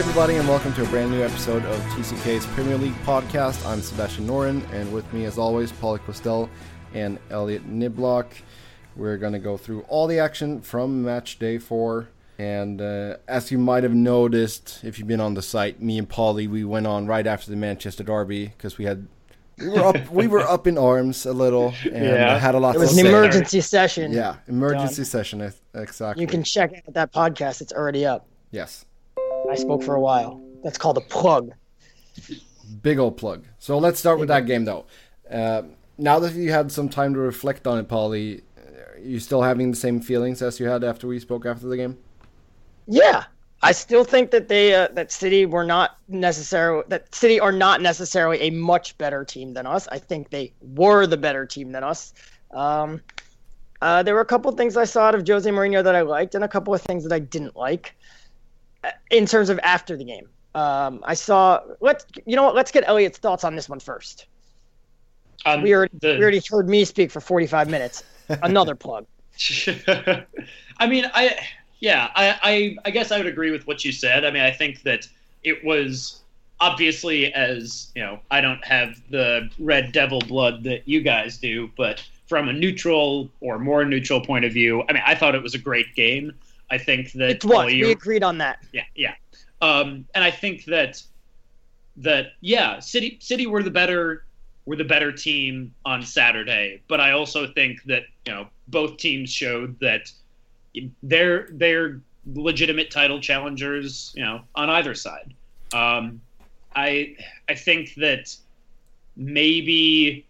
Hey, everybody, and welcome to a brand new episode of TCK's Premier League podcast. I'm Sebastian Noren, and with me, as always, Paulie Costel and Elliot Niblock. We're going to go through all the action from match day four. And uh, as you might have noticed, if you've been on the site, me and Paulie, we went on right after the Manchester Derby because we had we were up we were up in arms a little and Yeah. had a lot It was to an say. emergency session. Yeah, emergency Done. session. Exactly. You can check out that podcast. It's already up. yes. I spoke for a while. That's called a plug. Big old plug. So let's start with that game, though. Uh, now that you had some time to reflect on it, Paulie, are you still having the same feelings as you had after we spoke after the game? Yeah, I still think that they uh, that City were not necessarily that City are not necessarily a much better team than us. I think they were the better team than us. Um, uh, there were a couple things I saw out of Jose Mourinho that I liked, and a couple of things that I didn't like. Uh, In terms of after the game, um, I saw. Let's you know what? Let's get Elliot's thoughts on this one first. Um, We already, the- we already heard me speak for forty five minutes. Another plug. I mean, I yeah, I, I I guess I would agree with what you said. I mean, I think that it was obviously as you know, I don't have the red devil blood that you guys do, but from a neutral or more neutral point of view, I mean, I thought it was a great game. I think that It was. We agreed on that. yeah, yeah. Um, and I think that that yeah, City City were the better were the better team on Saturday, but I also think that you know both teams showed that they're they're legitimate title challengers, you know, on either side. Um, I I think that maybe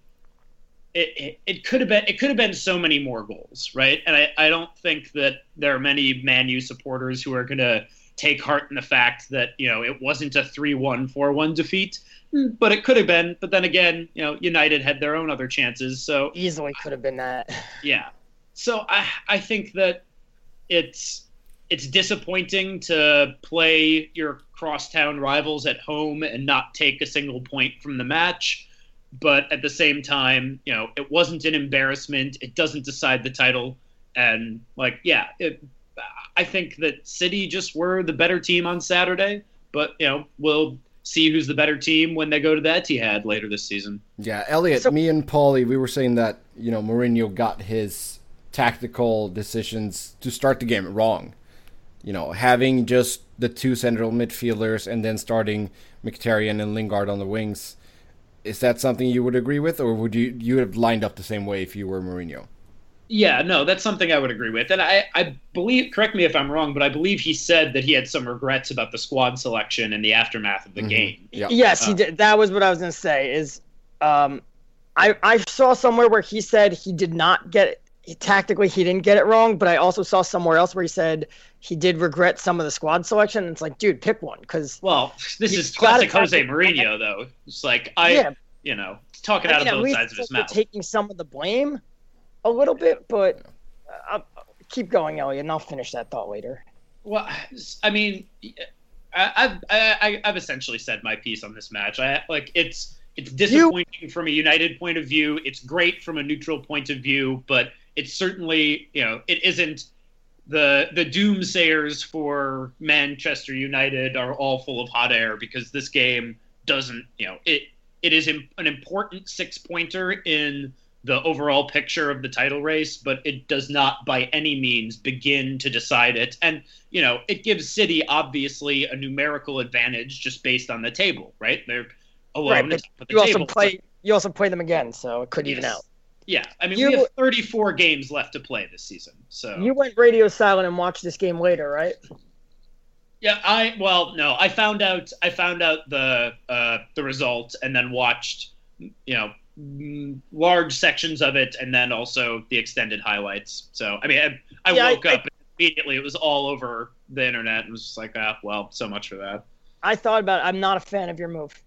it, it, it could have been it could have been so many more goals, right? And I, I don't think that there are many Man U supporters who are gonna take heart in the fact that you know it wasn't a 3-1 4-1 defeat Mm, but it could have been but then again you know united had their own other chances so Easily could have been that. yeah so i i think that it's it's disappointing to play your crosstown rivals at home and not take a single point from the match but at the same time you know it wasn't an embarrassment it doesn't decide the title and like yeah it, i think that city just were the better team on saturday but you know we'll see who's the better team when they go to the etihad later this season Yeah, Elliot, So- me and Paulie, we were saying that, you know, Mourinho got his tactical decisions to start the game wrong. You know, having just the two central midfielders and then starting Mkhitaryan and Lingard on the wings. Is that something you would agree with, or would you you would have lined up the same way if you were Mourinho? Yeah, no, that's something I would agree with. And I, I believe, correct me if I'm wrong, but I believe he said that he had some regrets about the squad selection in the aftermath of the Mhm. game. Yeah. Yes, he Uh, did. That was what I was going to say. Is um, I I saw somewhere where he said he did not get it. He, tactically, he didn't get it wrong, but I also saw somewhere else where he said he did regret some of the squad selection. And it's like, dude, pick one, because Well, this is classic Jose Mourinho, though. It's like, I, yeah, you know, talking I out mean, of both sides of his mouth. taking some of the blame a little bit, but uh, uh, keep going, Elliot, and I'll finish that thought later. Well, I mean, I, I've I, I've essentially said my piece on this match. I like it's it's disappointing from a United point of view. It's great from a neutral point of view, but it's certainly you know it isn't the the doomsayers for Manchester United are all full of hot air because this game doesn't you know it it is an important six pointer in the overall picture of the title race, but it does not by any means begin to decide it. And you know, it gives City obviously a numerical advantage just based on the table, right? They're alone Right, at but the top of the You also table. play. You also play them again, so it could even out. Yeah, I mean, You- we have 34 games left to play this season, so You went radio silent and watched this game later, right? yeah. I well, no, I found out I found out the uh, the result and then watched, you know, large sections of it and then also the extended highlights. So I mean, I, I Yeah, I- woke up and immediately it was all over the internet and was just like, ah, well, so much for that. I thought about it. I'm not a fan of your move.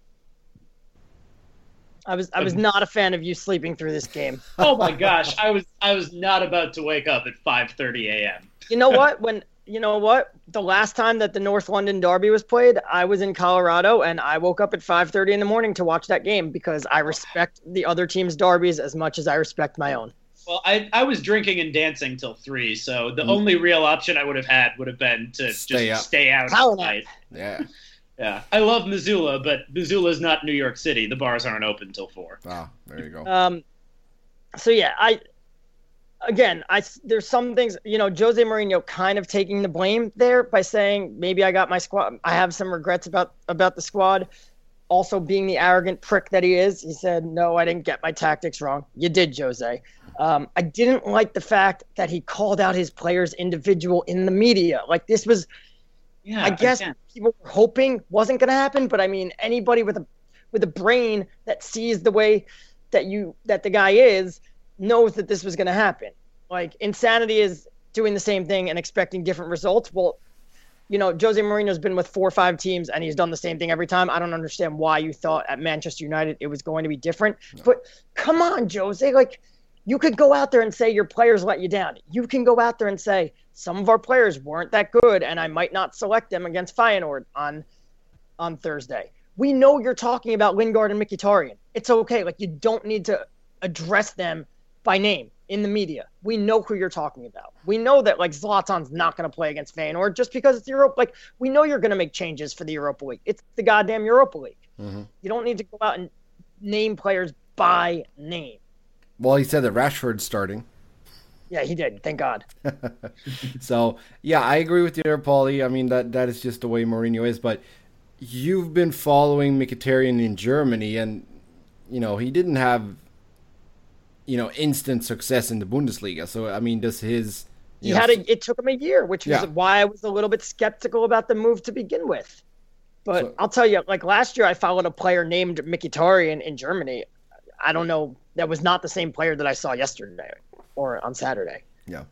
I was I was not a fan of you sleeping through this game. Oh my gosh, I was I was not about to wake up at 5:30 a.m. You know what? When you know what? The last time that the North London Derby was played, I was in Colorado and I woke up at 5:30 in the morning to watch that game because I respect the other team's derbies as much as I respect my own. Well, I, I was drinking and dancing till three, so the Mm. only real option I would have had would have been to Stay just up. stay out all night. Yeah. Yeah, I love Missoula, but Missoula's not New York City. The bars aren't open till four. Ah, there you go. Um, so yeah, I again, I there's some things you know Jose Mourinho kind of taking the blame there by saying maybe I got my squad. I have some regrets about about the squad. Also, being the arrogant prick that he is, he said, "No, I didn't get my tactics wrong. You did, Jose." Um, I didn't like the fact that he called out his players individual in the media. Like this was Yeah, I guess again. people were hoping wasn't going to happen, but I mean, anybody with a with a brain that sees the way that you that the guy is knows that this was going to happen. Like insanity is doing the same thing and expecting different results. Well, you know, Jose Mourinho's been with four or five teams and he's done the same thing every time. I don't understand why you thought at Manchester United it was going to be different. But come on, Jose, like you could go out there and say your players let you down. You can go out there and say some of our players weren't that good, and I might not select them against Feyenoord on on Thursday. We know you're talking about Lingard and Mkhitaryan. It's okay. Like you don't need to address them by name in the media. We know who you're talking about. We know that like Zlatan's not going to play against Feyenoord just because it's Europe. Like we know you're going to make changes for the Europa League. It's the goddamn Europa League. Mhm. You don't need to go out and name players by name. Well, he said that Rashford's starting. Yeah, he did. Thank God. So yeah, I agree with you there, Paulie. I mean that that is just the way Mourinho is. But you've been following Mkhitaryan in Germany, and you know he didn't have you know instant success in the Bundesliga. So I mean, does his He know, had a. It took him a year, which Yeah. why I was a little bit skeptical about the move to begin with. But So- I'll tell you, like last year, I followed a player named Mkhitaryan in Germany. I don't know. That was not the same player that I saw yesterday or on Saturday. yeah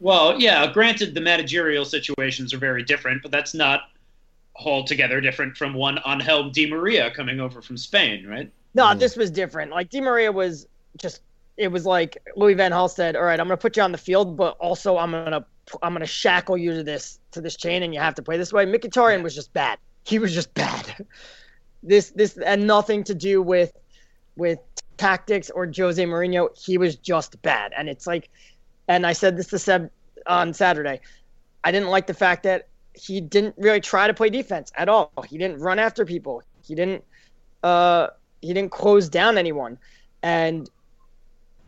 Well, yeah, granted, the managerial situations are very different, but that's not altogether different from one on Angel Di Maria coming over from Spain, right? No, Mm. this was different. Like Di Maria was just. It was like Louis Van Gaal said, "All right, I'm going to put you on the field, but also I'm going to I'm going to shackle you to this to this chain, and you have to play this way." Mkhitaryan was just bad. He was just bad. this this had nothing to do with with tactics or Jose Mourinho. He was just bad, and it's like, and I said this to Seb on Saturday. I didn't like the fact that he didn't really try to play defense at all. He didn't run after people. He didn't. Uh, he didn't close down anyone, and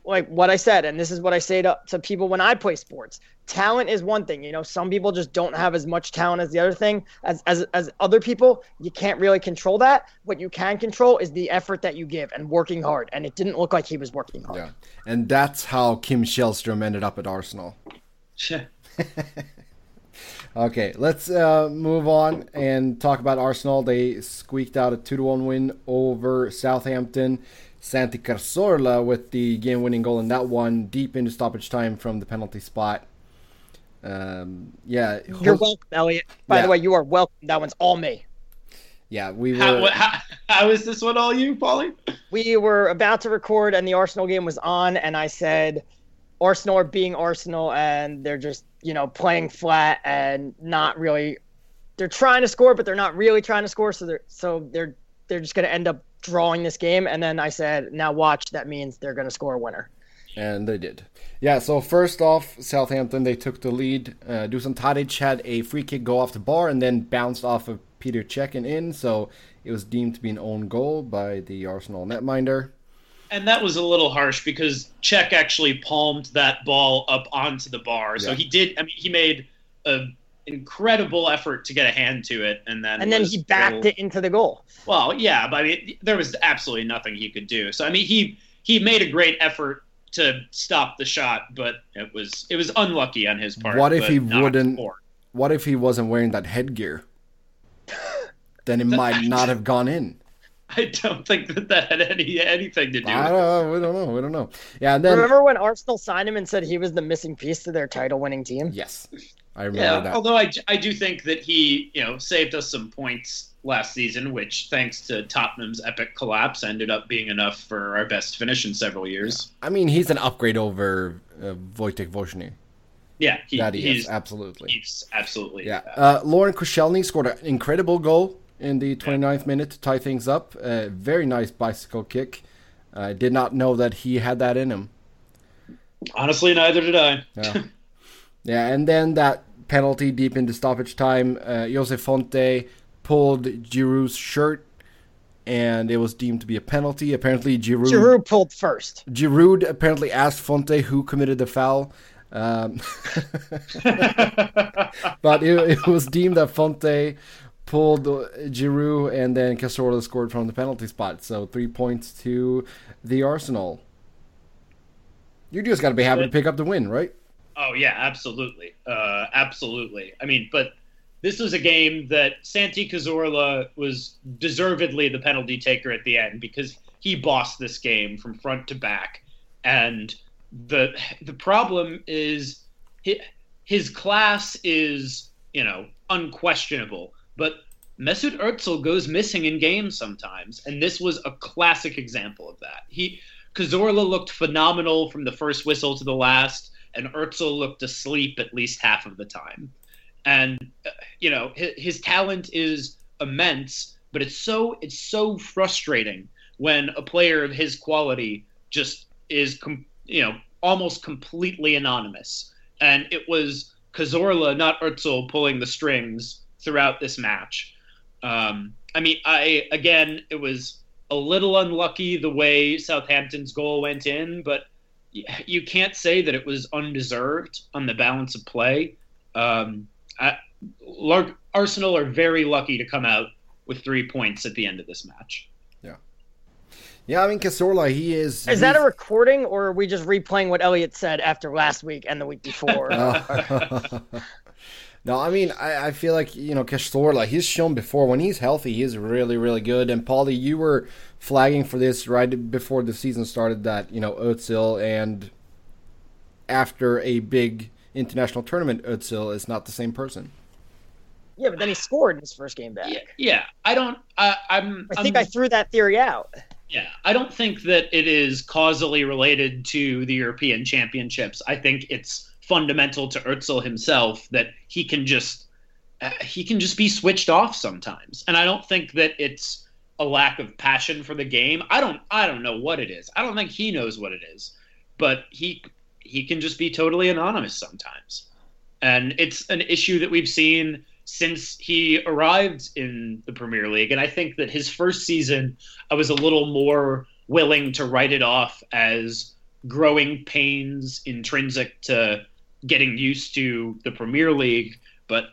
like what I said, and this is what I say to, to people when I play sports. Talent is one thing, you know. Some people just don't have as much talent as the other thing as as as other people. You can't really control that. What you can control is the effort that you give and working hard. And it didn't look like he was working hard. yeah, and that's how Kim Källström ended up at Arsenal. Sure. Okay, let's uh, move on and talk about Arsenal. They squeaked out a 2 to 1 win over Southampton. Santi Cazorla with the game winning goal in that one, deep into stoppage time from the penalty spot. Um, yeah, You're Jos- welcome, Elliot. By Yeah. the way, you are welcome. That one's all me. yeah, we were. How, what, how, how is this one all you, Paulie? we were about to record and the Arsenal game was on, and I said Arsenal are being Arsenal and they're just, you know, playing flat and not really they're trying to score, but they're not really trying to score, so they're so they're they're just gonna end up drawing this game. And then I said, Now watch, that means they're gonna score a winner. And they did. Yeah, so first off, Southampton, they took the lead. Uh, Dusan Tadic had a free kick go off the bar and then bounced off of Peter Cech and in, so it was deemed to be an own goal by the Arsenal netminder. And that was a little harsh because Cech actually palmed that ball up onto the bar. So he did. I mean, he made an incredible effort to get a hand to it, and then And then he backed able- it into the goal. Well, yeah, but I mean, there was absolutely nothing he could do. So I mean, he he made a great effort to stop the shot, but it was it was unlucky on his part. What if he wouldn't- score. What if he wasn't wearing that headgear? then it might not have gone in. I don't think that that had any anything to do. I with don't it. know. We don't know. We don't know. Yeah, and then Remember when Arsenal signed him and said he was the missing piece to their title winning team? yes, I remember Yeah, that. although I, I do think that he, you know, saved us some points last season, which thanks to Tottenham's epic collapse ended up being enough for our best finish in several years. I mean, he's an upgrade over uh, Wojtek Szczęsny. Yeah, he, That he he's, is absolutely. he's absolutely. Yeah, uh, Laurent Koscielny scored an incredible goal in the 29th minute to tie things up. A very nice bicycle kick. I did not know that he had that in him. Honestly, neither did I. Yeah. yeah, and then that penalty deep into stoppage time, uh, Jose Fonte pulled Giroud's shirt, and it was deemed to be a penalty. Apparently, Giroud Giroud pulled first. Giroud apparently asked Fonte who committed the foul. Um, but it, it, was deemed that Fonte pulled Giroud and then Cazorla scored from the penalty spot. So three points to the Arsenal. You just got to be happy to pick up the win, right? Oh yeah, absolutely, uh, absolutely. I mean, but this was a game that Santi Cazorla was deservedly the penalty taker at the end because he bossed this game from front to back, and the the problem is his, his class is you know unquestionable, but Mesut Özil goes missing in games sometimes, and this was a classic example of that. He Cazorla looked phenomenal from the first whistle to the last, and Özil looked asleep at least half of the time. And uh, you know his, his talent is immense, but it's so it's so frustrating when a player of his quality just is com- you know almost completely anonymous. And it was Cazorla, not Özil, pulling the strings throughout this match. Um, I mean, I again, it was a little unlucky the way Southampton's goal went in, but you can't say that it was undeserved on the balance of play. Um, I, Arsenal are very lucky to come out with three points at the end of this match. Yeah. Yeah, I mean Cazorla, he is. Is that a recording, or are we just replaying what Elliot said after last week and the week before? No, I mean, I, I feel like, you know, Cazorla, he's shown before when he's healthy, he's really, really good. And Paulie, you were flagging for this right before the season started that, you know, Özil and after a big international tournament, Özil is not the same person. Yeah, but then he scored in his first game back. Yeah, yeah. I don't. I, I'm. I think I'm, i threw that theory out. Yeah, I don't think that it is causally related to the European Championships. I think it's fundamental to Özil himself that he can just uh, he can just be switched off sometimes. And I don't think that it's a lack of passion for the game. I don't I don't know what it is. I don't think he knows what it is. But he he can just be totally anonymous sometimes. And it's an issue that we've seen since he arrived in the Premier League. And I think that his first season, I was a little more willing to write it off as growing pains intrinsic to getting used to the Premier League. But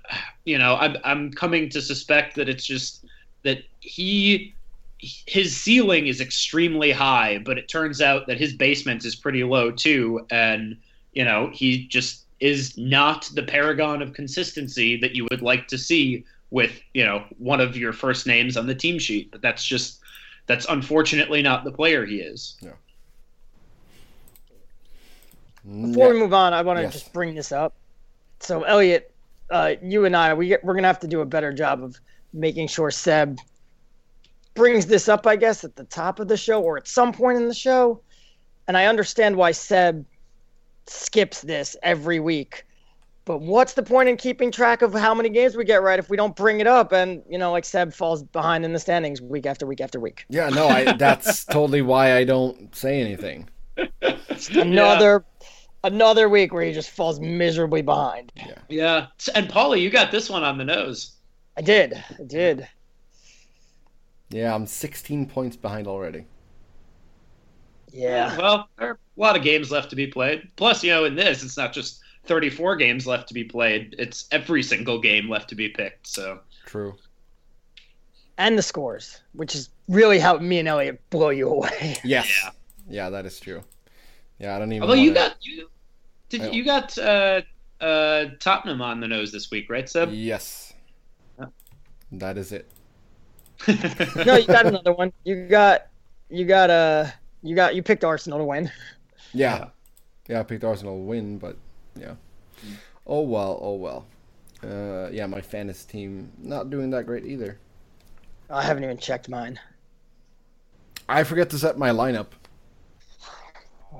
you know, I'm I'm coming to suspect that it's just that he his ceiling is extremely high, but it turns out that his basement is pretty low too, and you know he just is not the paragon of consistency that you would like to see with you know one of your first names on the team sheet. But that's just that's unfortunately not the player he is. Yeah. Before we move on, I want to yes. just bring this up. So, Elliot, uh, you and I, we get, we're gonna have to do a better job of making sure Seb brings this up, I guess, at the top of the show or at some point in the show. And I understand why Seb skips this every week. But what's the point in keeping track of how many games we get right if we don't bring it up and you know like Seb falls behind in the standings week after week after week? Yeah, no, I, that's totally why I don't say anything. another another week where he just falls miserably behind. Yeah. yeah. And Paulie, you got this one on the nose. I did. I did. Yeah, I'm 16 points behind already. Yeah. Well, there are a lot of games left to be played. Plus, you know, in this, it's not just 34 games left to be played. It's every single game left to be picked. So true. And the scores, which is really how me and Elliot blow you away. Yes. Yeah. Yeah, that is true. Yeah, I don't even. Although wanna... you got you, did you got uh, uh, Tottenham on the nose this week, right, Seb? Yes. That is it. no, you got another one. You got you got uh you got you picked Arsenal to win. Yeah. Yeah, I picked Arsenal to win, but yeah. Oh well, oh well. Uh, yeah, my fantasy team not doing that great either. I haven't even checked mine. I forget to set my lineup.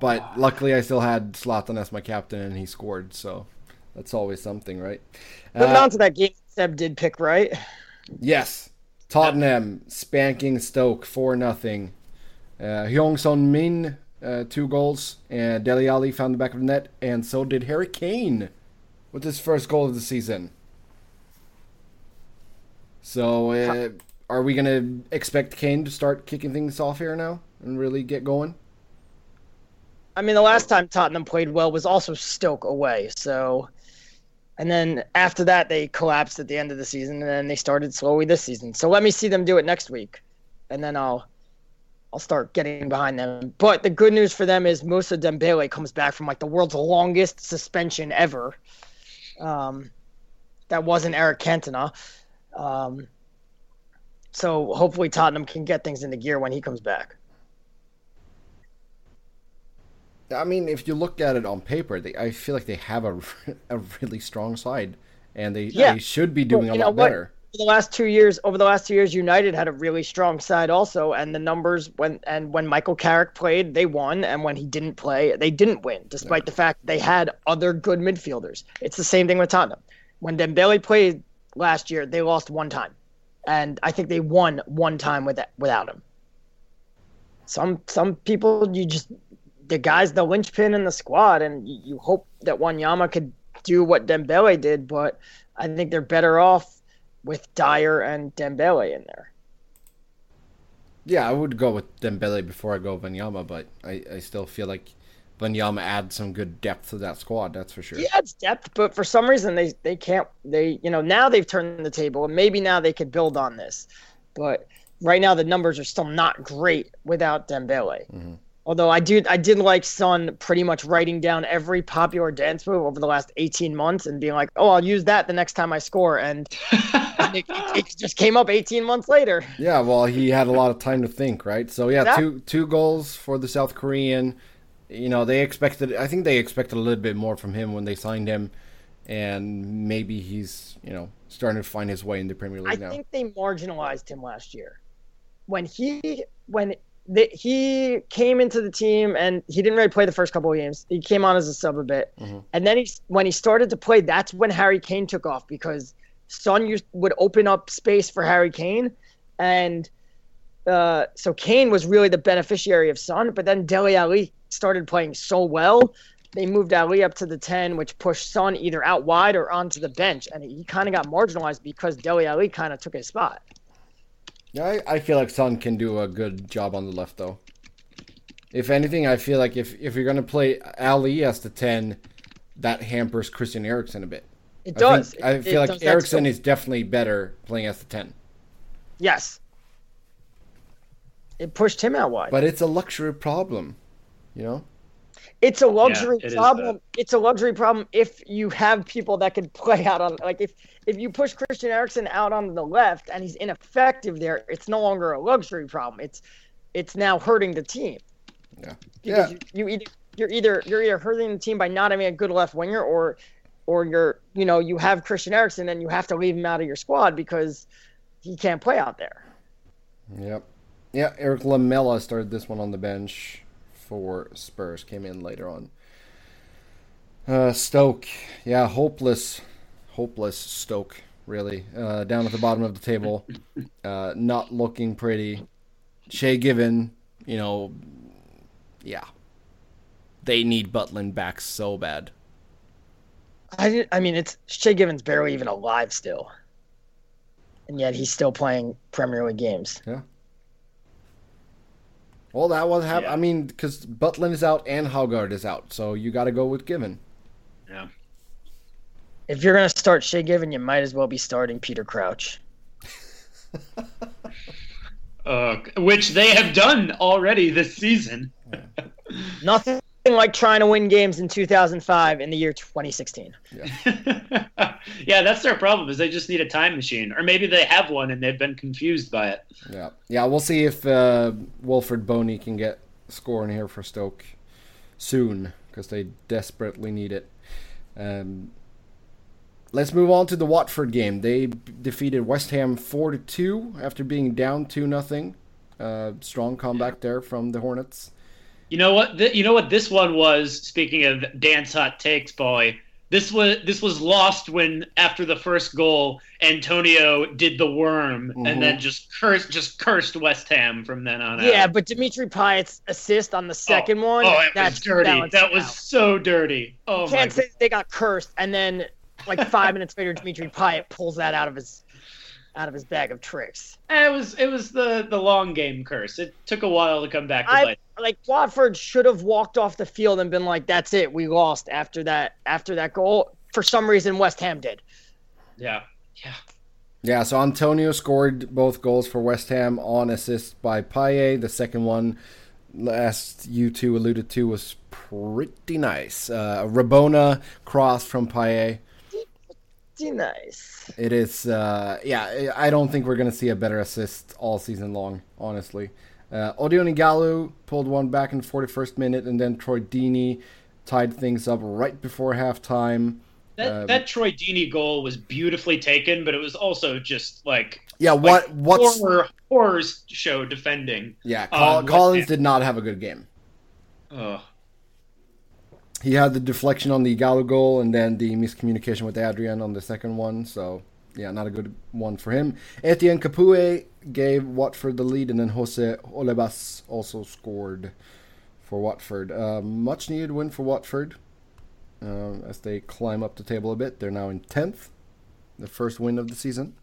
But luckily, I still had Zlatan as my captain, and he scored. So that's always something, right? Moving uh, on to that game, Seb did pick right. Yes, Tottenham spanking Stoke for nothing. Uh, Hyung Son Min uh, two goals, and Dele Alli found the back of the net, and so did Harry Kane with his first goal of the season. So, uh, are we going to expect Kane to start kicking things off here now and really get going? I mean, the last time Tottenham played well was also Stoke away. So, and then after that, they collapsed at the end of the season, and then they started slowly this season. So let me see them do it next week, and then I'll I'll start getting behind them. But the good news for them is Moussa Dembele comes back from like the world's longest suspension ever. Um, that wasn't Eric Cantona. Um, so hopefully Tottenham can get things into gear when he comes back. I mean, if you look at it on paper, they, I feel like they have a, a really strong side, and they, yeah. they should be doing well, a lot better. the last two years, over the last two years, United had a really strong side also, and the numbers when and when Michael Carrick played, they won, and when he didn't play, they didn't win, despite the fact they had other good midfielders. It's the same thing with Tottenham. When Dembele played last year, they lost one time, and I think they won one time with without him. Some some people you just the guy's the linchpin in the squad, and you, hope that Wanyama could do what Dembele did, but I think they're better off with Dier and Dembele in there. Yeah, I would go with Dembele before I go Wanyama, but I, I still feel like Wanyama adds some good depth to that squad. That's for sure. He adds depth, but for some reason they they can't. They you know now they've turned the table, and maybe now they could build on this, but right now the numbers are still not great without Dembele. Mm-hmm. Although I do, I did like Son pretty much writing down every popular dance move over the last 18 months and being like, "Oh, I'll use that the next time I score," and, it, it, just came up 18 months later. Yeah, well, he had a lot of time to think, right? So yeah, two two goals for the South Korean. You know, they expected. I think they expected a little bit more from him when they signed him, and maybe he's you know starting to find his way in the Premier League I now. I think they marginalized him last year when he when the, he came into the team and he didn't really play the first couple of games. He came on as a sub a bit, mm-hmm. and then he when he started to play, that's when Harry Kane took off because Son used, would open up space for Harry Kane, and uh, so Kane was really the beneficiary of Son. But then Dele Alli started playing so well, they moved Alli up to the ten, which pushed Son either out wide or onto the bench, and he kind of got marginalized because Dele Alli kind of took his spot. Yeah, I, I feel like Son can do a good job on the left though. If anything, I feel like if if you're gonna play Alli as the ten, that hampers Christian Eriksen a bit. It does. I, think, I feel it like Eriksen is definitely better playing as the ten. Yes. It pushed him out wide. But it's a luxury problem, you know. It's a luxury yeah, it problem. It's a luxury problem if you have people that can play out on like if if you push Christian Eriksen out on the left and he's ineffective there, it's no longer a luxury problem. It's it's now hurting the team. Yeah. yeah. You, you either you're either you're either hurting the team by not having a good left winger or or you're you know you have Christian Eriksen and you have to leave him out of your squad because he can't play out there. Yep. Yeah, Eric Lamela started this one on the bench for Spurs. Came in later on. Uh, Stoke, yeah, hopeless, hopeless Stoke. Really, uh, down at the bottom of the table, uh, not looking pretty. Shay Given, you know, yeah, they need Butland back so bad. I, I mean, it's Shay Given's barely even alive still, and yet he's still playing Premier League games. Yeah. Well, that was hap- yeah. I mean, because Butland is out and Haugaard is out, so you got to go with Given. Yeah. If you're gonna start Shay Given, you might as well be starting Peter Crouch. uh, which they have done already this season. Nothing like trying to win games in 2005 in the year 2016. Yeah. yeah, that's their problem is they just need a time machine, or maybe they have one and they've been confused by it. Yeah, yeah. We'll see if uh, Wilfried Bony can get scoring here for Stoke soon because they desperately need it. Um, let's move on to the Watford game. They b- defeated West Ham four to two after being down two nothing. Uh, strong comeback there from the Hornets. You know what? you know what this one was. Speaking of dance hot takes, boy, this was this was lost when after the first goal, Antonio did the worm Mhm. and then just cursed just cursed West Ham from then on Yeah, out. but Dimitri Payet's assist on the second one, Oh, it was that's dirty. That was out. so dirty. Oh my Can't say they got cursed, and then like five minutes later, Dimitri Payet pulls that out of his out of his bag of tricks. It was it was the the long game curse. It took a while to come back to I- bite. Like Watford should have walked off the field and been like, "That's it, we lost." After that, after that goal, for some reason, West Ham did. Yeah. Yeah. Yeah, so Antonio scored both goals for West Ham on assist by Payet. The second one, last you two alluded to, was pretty nice. Uh, a Rabona cross from Payet. Pretty nice. It is, uh, yeah, I don't think we're going to see a better assist all season long, honestly. Uh, Odion Ighalo pulled one back in the 41st minute, and then Troy Deeney tied things up right before halftime. That Um, that Troy Deeney goal was beautifully taken, but it was also just like Yeah, what what's horror horror show defending. yeah? um, Col- West Collins did not have a good game. Oh. He had the deflection on the Gallo goal and then the miscommunication with Adrian on the second one. So, yeah, not a good one for him. Etienne Capoue gave Watford the lead, and then Jose Holebas also scored for Watford. Uh, much needed win for Watford um, as they climb up the table a bit. They're now in 10th, the first win of the season.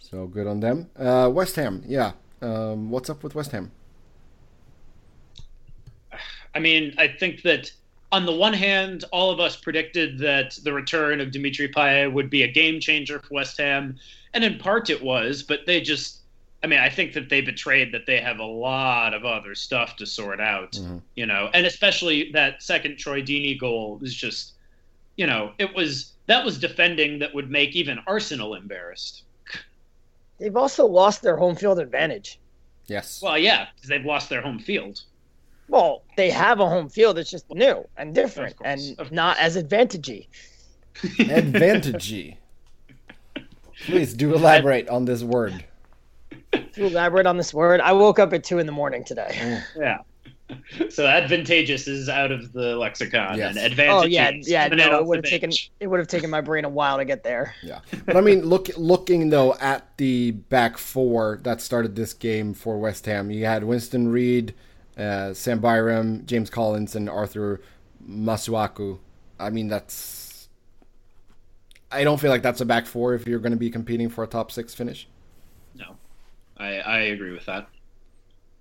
So, good on them. Uh, West Ham, yeah. Um, what's up with West Ham? I mean, I think that on the one hand, all of us predicted that the return of Dimitri Payet would be a game changer for West Ham, and in part it was, but they just I mean, I think that they betrayed that they have a lot of other stuff to sort out, Mhm. you know, and especially that second Troy Deeney goal is just, you know, it was that was defending that would make even Arsenal embarrassed. They've also lost their home field advantage. Yes. Well, yeah, because they've lost their home field. Well, they have a home field. It's just new and different and not as advantagey. Advantagey. Please do elaborate on this word. To elaborate on this word, I woke up at two in the morning today. Mm. Yeah. So advantageous is out of the lexicon, Yes. and advantage. Oh yeah, yeah. No, it would have taken it would have taken my brain a while to get there. Yeah, but I mean, look, looking though at the back four that started this game for West Ham, you had Winston Reid, uh, Sam Byram, James Collins, and Arthur Masuaku. I mean, that's. I don't feel like that's a back four if you're going to be competing for a top six finish. No, I I agree with that.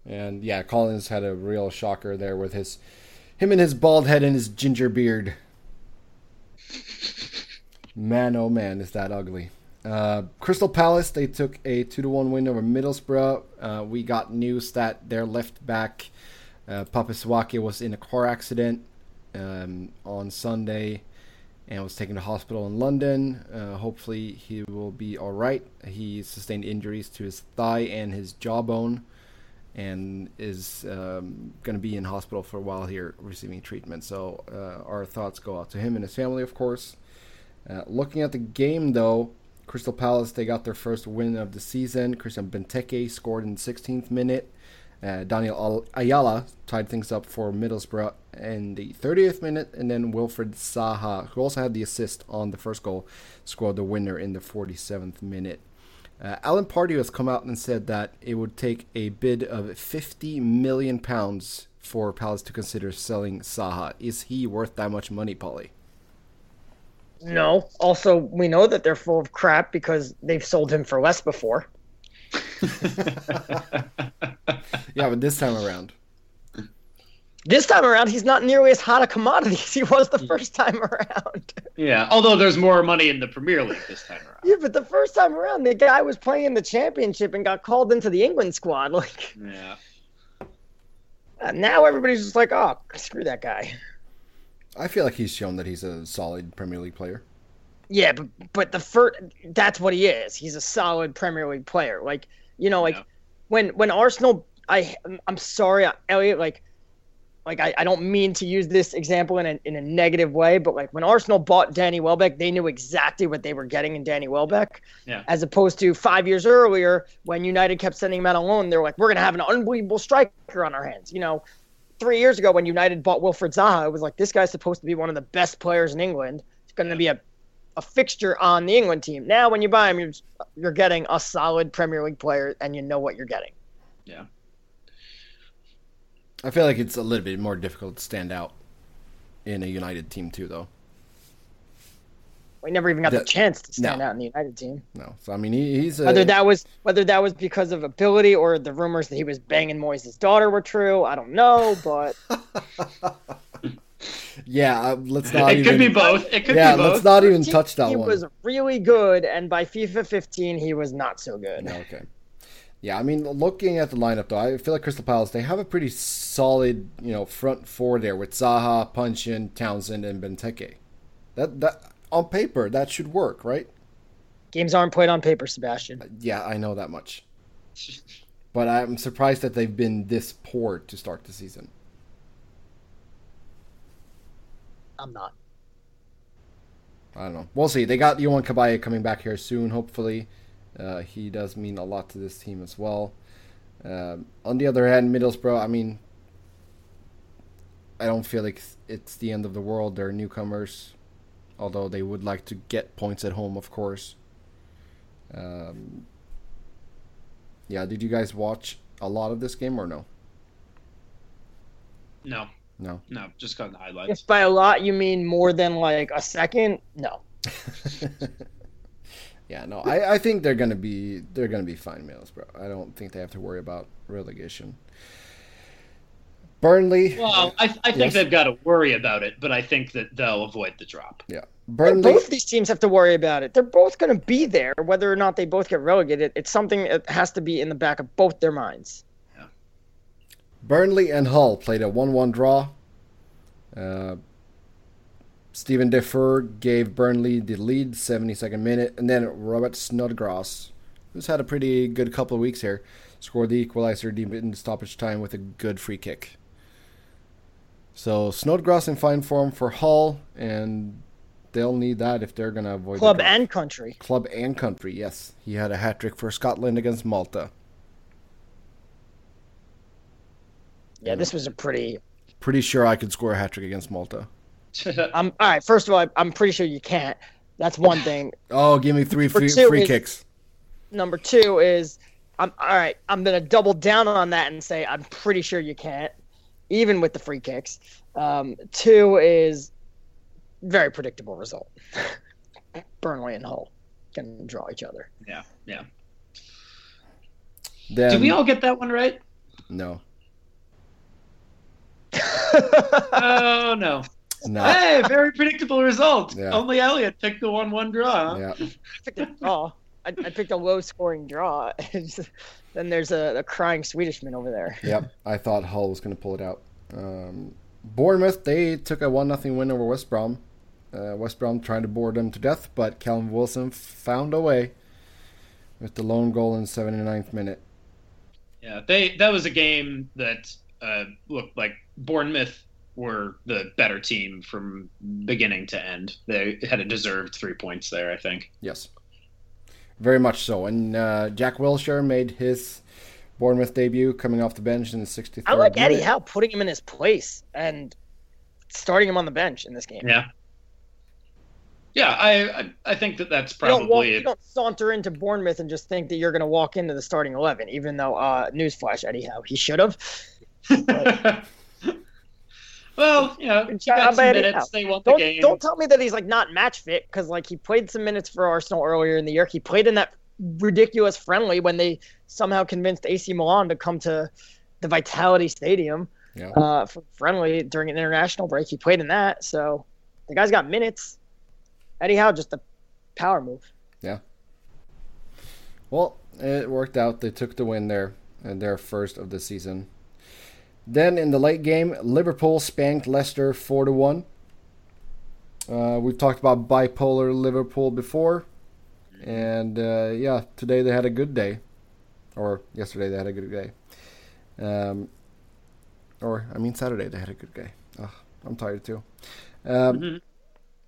And yeah, Collins had a real shocker there with his, him and his bald head and his ginger beard. Man, oh man, is that ugly. Uh, Crystal Palace, they took a 2 to 1 win over Middlesbrough. Uh, we got news that their left back, uh, Pape Souaré, was in a car accident um, on Sunday and was taken to hospital in London. Uh, hopefully, he will be all right. He sustained injuries to his thigh and his jawbone and is um, going to be in hospital for a while here receiving treatment. So, uh, our thoughts go out to him and his family, of course. Uh, looking at the game, though, Crystal Palace they got their first win of the season. Christian Benteke scored in the 16th minute. Uh, Daniel Ayala tied things up for Middlesbrough in the 30th minute, and then Wilfried Zaha, who also had the assist on the first goal, scored the winner in the 47th minute. Uh, Alan Pardew has come out and said that it would take a bid of 50 million pounds for Palace to consider selling Zaha. Is he worth that much money, Paulie? No. Also, we know that they're full of crap because they've sold him for less before. Yeah, but this time around. This time around, he's not nearly as hot a commodity as he was the first time around. Yeah, although there's more money in the Premier League this time around. yeah, but the first time around, the guy was playing in the championship and got called into the England squad. Like Yeah. uh, now, everybody's just like, "Oh, screw that guy." I feel like he's shown that he's a solid Premier League player. Yeah, but but the first that's what he is. He's a solid Premier League player. Like you know, like Yeah. when when Arsenal, I I'm sorry, Elliot. Like like I, I don't mean to use this example in a in a negative way, but like when Arsenal bought Danny Welbeck, they knew exactly what they were getting in Danny Welbeck. Yeah. As opposed to five years earlier when United kept sending him out on loan, they were like, we're gonna have an unbelievable striker on our hands. You know, three years ago when United bought Wilfried Zaha, it was like this guy's supposed to be one of the best players in England. He's going to be a, a fixture on the England team. Now, when you buy him, you're you're getting a solid Premier League player, and you know what you're getting. Yeah. I feel like it's a little bit more difficult to stand out in a United team too, though. We never even got the, The- chance to stand no. out in the United team. No, so I mean he, he's a, Whether that was whether that was because of ability or the rumors that he was banging Moyes' daughter were true, I don't know. But yeah. uh, Let's not it even could be both. It could yeah. be both. Let's not even touch that he one. He was really good, and by FIFA 15, he was not so good. No, okay. Yeah, I mean, looking at the lineup though, I feel like Crystal Palace they have a pretty solid, you know, front four there with Zaha, Puncheon, Townsend, and Benteke. That that on paper that should work, right? Games aren't played on paper, Sebastian. Yeah, I know that much. But I'm surprised that they've been this poor to start the season. I'm not. I don't know. We'll see. They got Yohan Cabaye coming back here soon, hopefully. Uh, he does mean a lot to this team as well. Um, on the other hand, Middlesbrough, I mean, I don't feel like it's the end of the world. They're newcomers, although they would like to get points at home, of course. Um, yeah, did you guys watch a lot of this game or no? No, No. no, just got the If highlights. by a lot you mean more than like a second, no. yeah, no, I, I think they're gonna be they're gonna be fine, Middlesbrough. I don't think they have to worry about relegation. Burnley, Well, I, I think Yes. they've got to worry about it, but I think that they'll avoid the drop. yeah, Burnley. Both these teams have to worry about it. They're both going to be there, whether or not they both get relegated. It's something that has to be in the back of both their minds. Burnley and Hull played a 1 1 draw. Uh, Steven Defour gave Burnley the lead, 72nd minute, and then Robert Snodgrass, who's had a pretty good couple of weeks here, scored the equalizer deep in stoppage time with a good free kick. So Snodgrass in fine form for Hull, and they'll need that if they're going to avoid Club and country. Club and country, yes. He had a hat trick for Scotland against Malta. Yeah, this was a pretty. Pretty sure I could score a hat trick against Malta. I'm all right. First of all, I'm pretty sure you can't. That's one thing. Oh, give me three Number free, free is- kicks. Number two is, I'm all right. I'm gonna double down on that and say I'm pretty sure you can't, even with the free kicks. Um, two is very predictable result. Burnley and Hull can draw each other. yeah, yeah. Then, Did we all get that one right? No. Oh no! No. Hey, very predictable result. Yeah. Only Elliot picked the one-one draw. huh? Yeah. I picked a draw. I, I picked a low scoring draw. Then there's a, a crying Swedishman over there. Yep. I thought Hull was going to pull it out. Um, Bournemouth, they took a one nothing win over West Brom. Uh, West Brom trying to bore them to death, but Callum Wilson found a way with the lone goal in 79th minute. Yeah, they that was a game that uh, looked like Bournemouth were the better team from beginning to end. They had a deserved three points there, I think. Yes. Very much so. And uh, Jack Wilshere made his Bournemouth debut coming off the bench in the 63rd I like Eddie. Howe putting him in his place and starting him on the bench in this game. Yeah. Yeah, I I, I think that that's You don't, walk, probably you don't saunter into Bournemouth and just think that you're going to walk into the starting 11, even though, uh, newsflash, Eddie Howe, he should have. well, you know, he got some minutes. They won the Don't, game. don't tell me that he's like not match fit because like he played some minutes for Arsenal earlier in the year. He played in that ridiculous friendly when they somehow convinced AC Milan to come to the Vitality Stadium Yeah. uh, for friendly during an international break. He played in that, so the guy's got minutes. Eddie Howe just a power move. Yeah. Well, it worked out. They took the win there, and their first of the season. Then in the late game, Liverpool spanked Leicester four to one. Uh, we've talked about bipolar Liverpool before, and uh, yeah, today they had a good day, or yesterday they had a good day, um, or I mean Saturday they had a good day. Ugh, I'm tired too. Um, Mhm.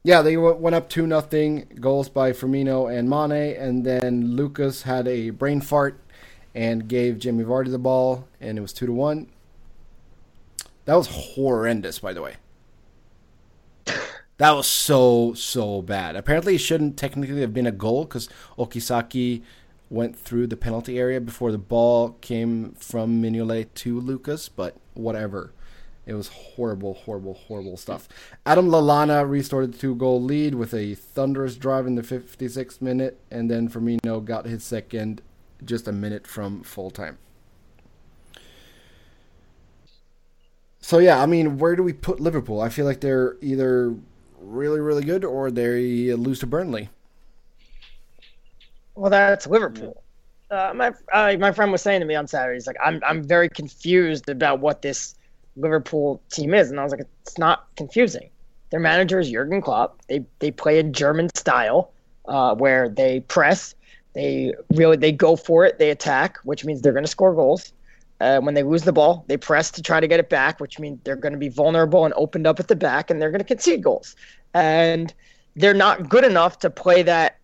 yeah, they w- went up two nothing. Goals by Firmino and Mane, and then Lucas had a brain fart and gave Jamie Vardy the ball, and it was two to one. That was horrendous, by the way. That was so so bad. Apparently, it shouldn't technically have been a goal because Okazaki went through the penalty area before the ball came from Mignolet to Lucas. But whatever, it was horrible, horrible, horrible stuff. Adam Lallana restored the two-goal lead with a thunderous drive in the 56th minute, and then Firmino got his second just a minute from full time. So yeah, I mean, where do we put Liverpool? I feel like they're either really, really good or they lose to Burnley. Well, that's Liverpool. Uh, my uh, my friend was saying to me on Saturday, he's like, I'm I'm very confused about what this Liverpool team is, and I was like, it's not confusing. Their manager is Jurgen Klopp. They they play a German style uh, where they press, they really they go for it, they attack, which means they're going to score goals. Uh, when they lose the ball, they press to try to get it back, which means they're going to be vulnerable and opened up at the back, and they're going to concede goals. And they're not good enough to play that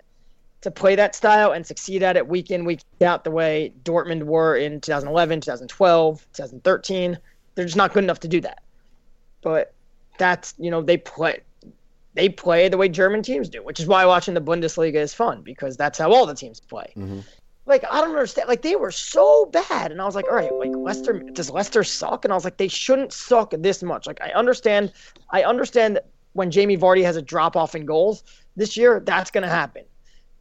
to play that style and succeed at it week in week out the way Dortmund were in 2011, 2012, 2013. They're just not good enough to do that. But that's you know they play they play the way German teams do, which is why watching the Bundesliga is fun because that's how all the teams play. Mm-hmm like I don't understand. Like they were so bad, and I was like, all right, like Leicester does Leicester suck? And I was like, they shouldn't suck this much. Like I understand, I understand when Jamie Vardy has a drop off in goals this year, that's gonna happen.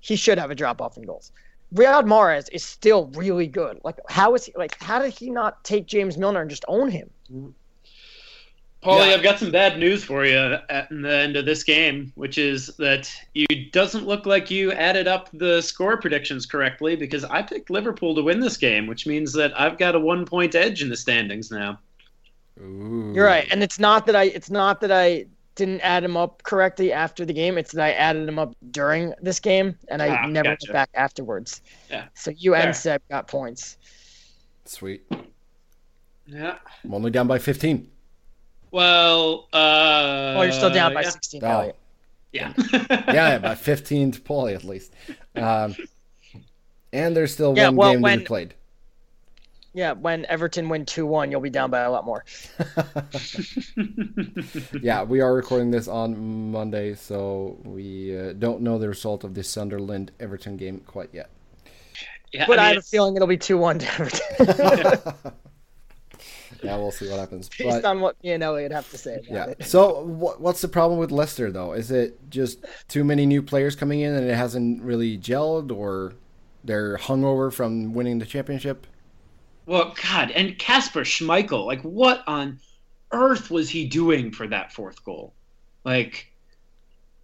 He should have a drop off in goals. Riyad Mahrez is still really good. Like how is he? Like how did he not take James Milner and just own him? Mm-hmm. Paulie, yeah. I've got some bad news for you at the end of this game, which is that you doesn't look like you added up the score predictions correctly because I picked Liverpool to win this game, which means that I've got a one point edge in the standings now. Ooh. You're right, and it's not that I it's not that I didn't add them up correctly after the game. It's that I added them up during this game, and I ah, never gotcha. went back afterwards. Yeah. So you Fair. and Seb got points. Sweet. Yeah. I'm only down by 15. Well, uh, oh, you're still down by yeah. 16. Oh. Yeah. yeah, by 15 to Paulie at least. Um, and there's still yeah, one well, game when, to be played. Yeah, when Everton win 2 1, you'll be down by a lot more. yeah, we are recording this on Monday, so we uh, don't know the result of the Sunderland Everton game quite yet. Yeah, but I, mean, I have a feeling it'll be 2 1 to Everton yeah, we'll see what happens. Based but, on what me and Elliot have to say. yeah. It. So, what, what's the problem with Leicester though? Is it just too many new players coming in and it hasn't really gelled, or they're hungover from winning the championship? Well, God, and Kasper Schmeichel, like, what on earth was he doing for that fourth goal? Like,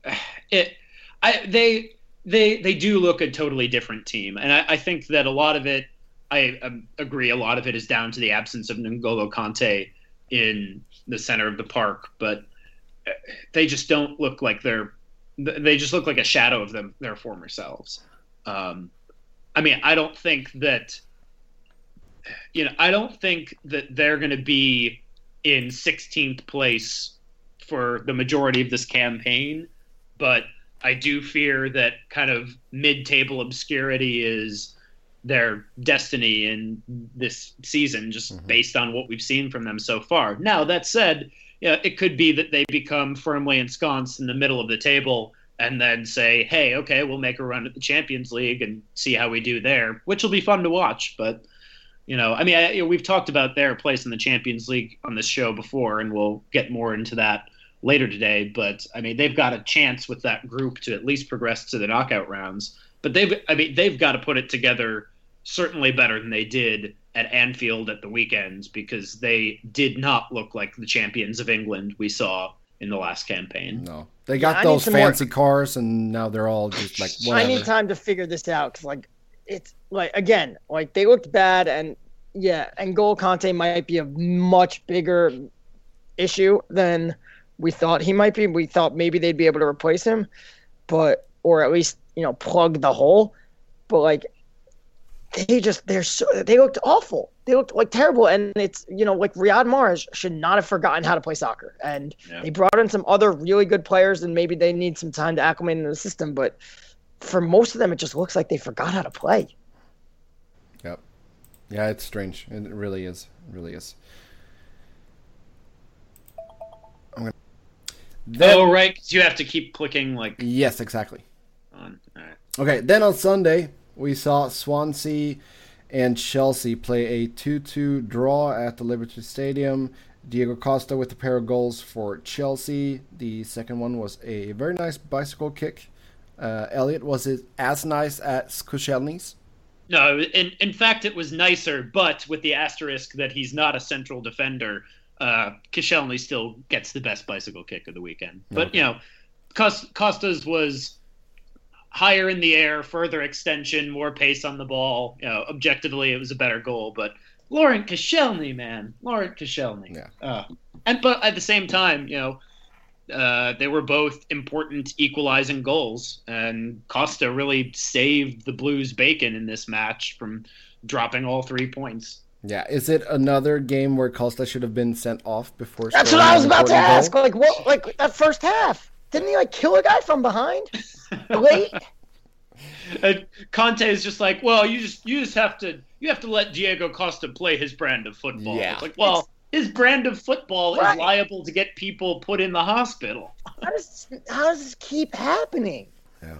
it, I they they they do look a totally different team, and I, I think that a lot of it I um, agree. A lot of it is down to the absence of N'Golo Kante in the center of the park, but uh, they just don't look like they're. They just look like a shadow of them, their former selves. Um, I mean, I don't think that. You know, I don't think that they're going to be in 16th place for the majority of this campaign, but I do fear that kind of mid-table obscurity is their destiny in this season, just mm-hmm. based on what we've seen from them so far. Now, that said, yeah, it could be that they become firmly ensconced in the middle of the table and then say, hey, okay, we'll make a run at the Champions League and see how we do there, which will be fun to watch. But, you know, I mean, I, you know, we've talked about their place in the Champions League on this show before, and we'll get more into that later today. But, I mean, they've got a chance with that group to at least progress to the knockout rounds. But they've, I mean, they've got to put it together certainly better than they did at Anfield at the weekends because they did not look like the champions of England we saw in the last campaign. No, they got yeah, those fancy more... cars, and now they're all just like. Whatever. I need time to figure this out because, like, it's like again, like they looked bad, and yeah, and N'Golo Kante might be a much bigger issue than we thought he might be. We thought maybe they'd be able to replace him, but or at least you know plug the hole. But like they just they're so they looked awful. They looked like terrible, and it's you know like Riyad Mahrez should not have forgotten how to play soccer. And yeah. they brought in some other really good players, and maybe they need some time to acclimate into the system. But for most of them, it just looks like they forgot how to play. Yep. Yeah, it's strange. It really is. It really is. Then, oh, right, you have to keep clicking like Yes, exactly. on. All right. Okay, then on Sunday, we saw Swansea and Chelsea play a 2 2 draw at the Liberty Stadium. Diego Costa with a pair of goals for Chelsea. The second one was a very nice bicycle kick. Uh, Elliot, was it as nice as Koscielny's? No, in in fact, it was nicer, but with the asterisk that he's not a central defender. Uh, Koscielny still gets the best bicycle kick of the weekend. But Okay. you know, Costa's was higher in the air, further extension, more pace on the ball. You know, objectively, it was a better goal. But Laurent Koscielny, man, Laurent Koscielny. Yeah. Uh, and but at the same time, you know. Uh, they were both important equalizing goals, and Costa really saved the Blues bacon in this match from dropping all three points. Yeah, is it another game where Costa should have been sent off before? That's what I was about to ask. goal? Like what? Like that first half? Didn't he like kill a guy from behind? Late? And Conte is just like, well, you just you just have to you have to let Diego Costa play his brand of football. Yeah. It's like, well, his brand of football Right. is liable to get people put in the hospital. How does how does this keep happening? Yeah.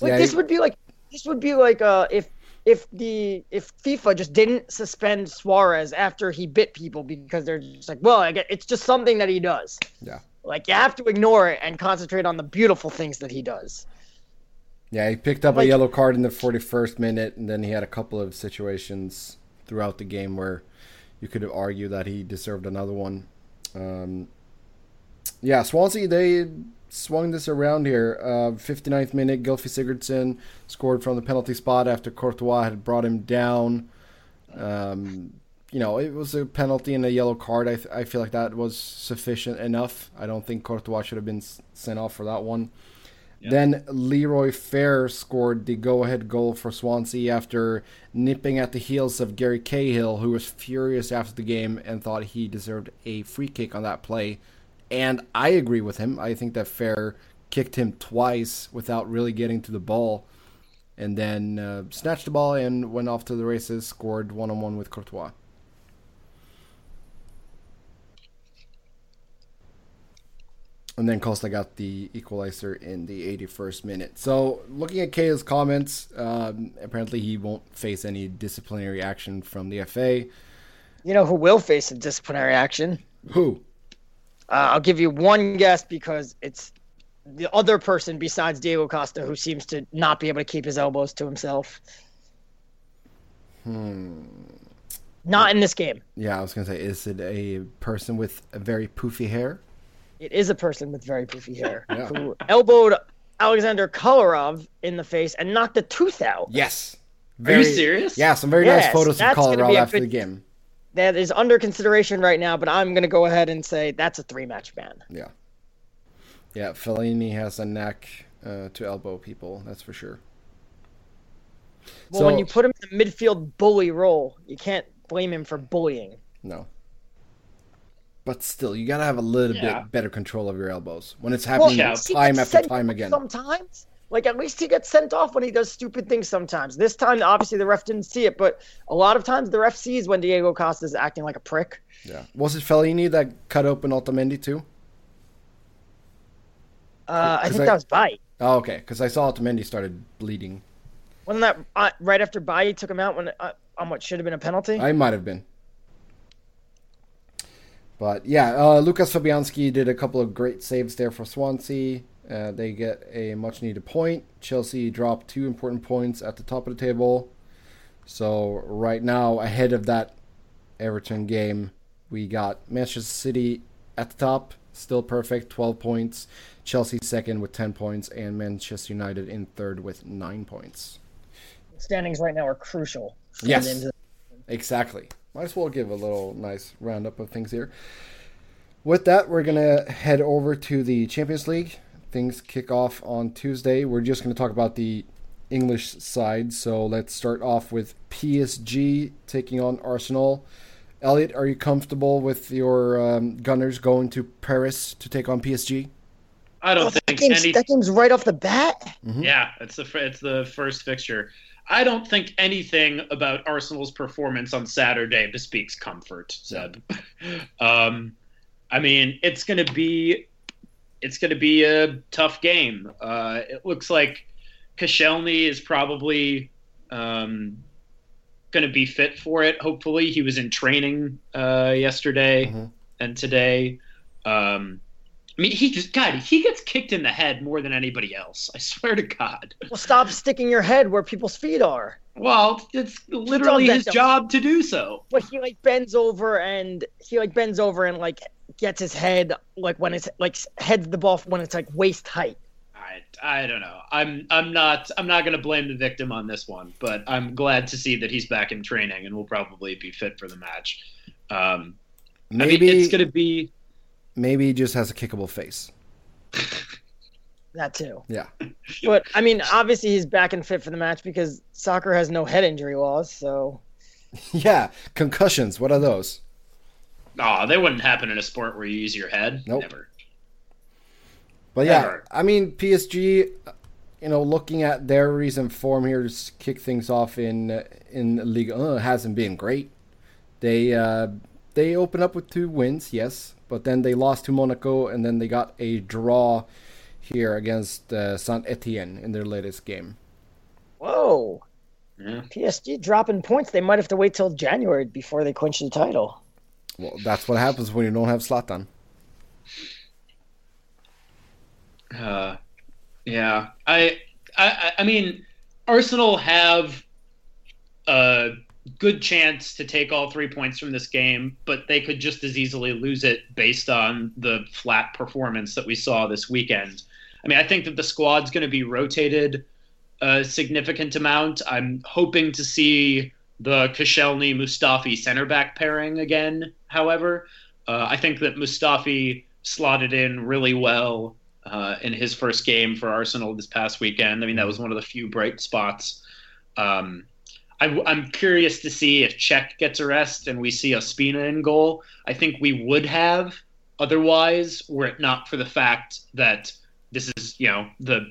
Like Yeah, this he- would be like this would be like uh if if the if FIFA just didn't suspend Suarez after he bit people because they're just like, well, I get, it's just something that he does. Yeah. Like you have to ignore it and concentrate on the beautiful things that he does. Yeah, he picked up a yellow card in the 41st minute, and then he had a couple of situations throughout the game where you could argue that he deserved another one. Um, yeah, Swansea, they swung this around here. Uh, 59th minute, Gylfi Sigurdsson scored from the penalty spot after Courtois had brought him down. Um, you know, it was a penalty and a yellow card. I, th- I feel like that was sufficient enough. I don't think Courtois should have been s- sent off for that one. Then Leroy Fer scored the go-ahead goal for Swansea after nipping at the heels of Gary Cahill, who was furious after the game and thought he deserved a free kick on that play. And I agree with him. I think that Fer kicked him twice without really getting to the ball, and then uh, snatched the ball and went off to the races. Scored one-on-one with Courtois. And then Costa got the equalizer in the 81st minute. So, looking at Kay's comments, um, apparently he won't face any disciplinary action from the FA. You know who will face a disciplinary action? Who? Uh, I'll give you one guess because it's the other person besides Diego Costa who seems to not be able to keep his elbows to himself. Hmm. Not in this game. Yeah, I was gonna say, is it a person with a very poofy hair? It is a person with very poofy hair Yeah. who elbowed Alexander Kolarov in the face and knocked a tooth out. Yes. Are you serious? Yeah, some very nice photos of that's gonna Colorado be a after the game. That is under consideration right now, but I'm going to go ahead and say that's a three match ban. Yeah. Yeah, Fellaini has a knack uh, to elbow people, that's for sure. Well, So- when you put him in the midfield bully role, you can't blame him for bullying. No. But still, you gotta have a little Yeah. bit better control of your elbows when it's happening yeah, time after time again. Sometimes, like at least he gets sent off when he does stupid things. Sometimes this time, obviously the ref didn't see it, but a lot of times the ref sees when Diego Costa is acting like a prick. Yeah. Was it Fellaini that cut open Otamendi too? Uh, I think that- that was bite. Oh, okay. Because I saw Otamendi started bleeding. Wasn't that uh, right after Bailly took him out when uh, on what should have been a penalty? I might have been. But yeah, uh, Lucas Fabianski did a couple of great saves there for Swansea. Uh, they get a much needed point. Chelsea dropped two important points at the top of the table. So right now, ahead of that Everton game, we got Manchester City at the top, still perfect, 12 points. Chelsea second with 10 points, and Manchester United in third with 9 points. Standings right now are crucial. Yes. the end of Exactly. Might as well give a little nice roundup of things here. With that, we're going to head over to the Champions League. Things kick off on Tuesday. We're just going to talk about the English side. So let's start off with PSG taking on Arsenal. Elliot, are you comfortable with your um, Gunners going to Paris to take on PSG? I don't Oh, that, think game's, any. that game's right off the bat. Yeah, it's the it's the first fixture. I don't think anything about Arsenal's performance on Saturday bespeaks comfort, Seb. um, I mean, it's going to be it's going to be a tough game. Uh, it looks like Koscielny is probably um, going to be fit for it. Hopefully, he was in training uh, yesterday Mhm. and today. Um, I mean, he just God, he gets kicked in the head more than anybody else. I swear to God. Well, stop sticking your head where people's feet are. Well, it's literally his job to do so. But he like bends over and he like bends over and like gets his head like when it's like heads the ball when it's like waist height. I, I don't know. I'm I'm not I'm not going to blame the victim on this one, but I'm glad to see that he's back in training and will probably be fit for the match. Um, Maybe I mean, it's going to be maybe he just has a kickable face. That too. Yeah. But I mean, obviously he's back and fit for the match because soccer has no head injury laws. So Yeah, concussions. What are those? oh, they wouldn't happen in a sport where you use your head. Nope. Never. But yeah, Never. I mean PSG. You know, looking at their recent form here to kick things off in in Ligue 1 hasn't been great. They uh, they open up with two wins, yes, but then they lost to Monaco, and then they got a draw here against uh, Saint Etienne in their latest game. whoa, Yeah. PSG dropping points. They might have to wait till January before they clinch the title. Well, that's what happens when you don't have Zlatan. Uh, yeah, I, I, I mean, Arsenal have a good chance to take all three points from this game, but they could just as easily lose it based on the flat performance that we saw this weekend. I mean, I think that the squad's going to be rotated a significant amount. I'm hoping to see the Koscielny Mustafi center back pairing again. However, uh, I think that Mustafi slotted in really well uh, in his first game for Arsenal this past weekend. I mean, that was one of the few bright spots. Um, I, am curious to see if Cech gets a rest and we see Ospina in goal. I think we would have otherwise, were it not for the fact that this is, you know, the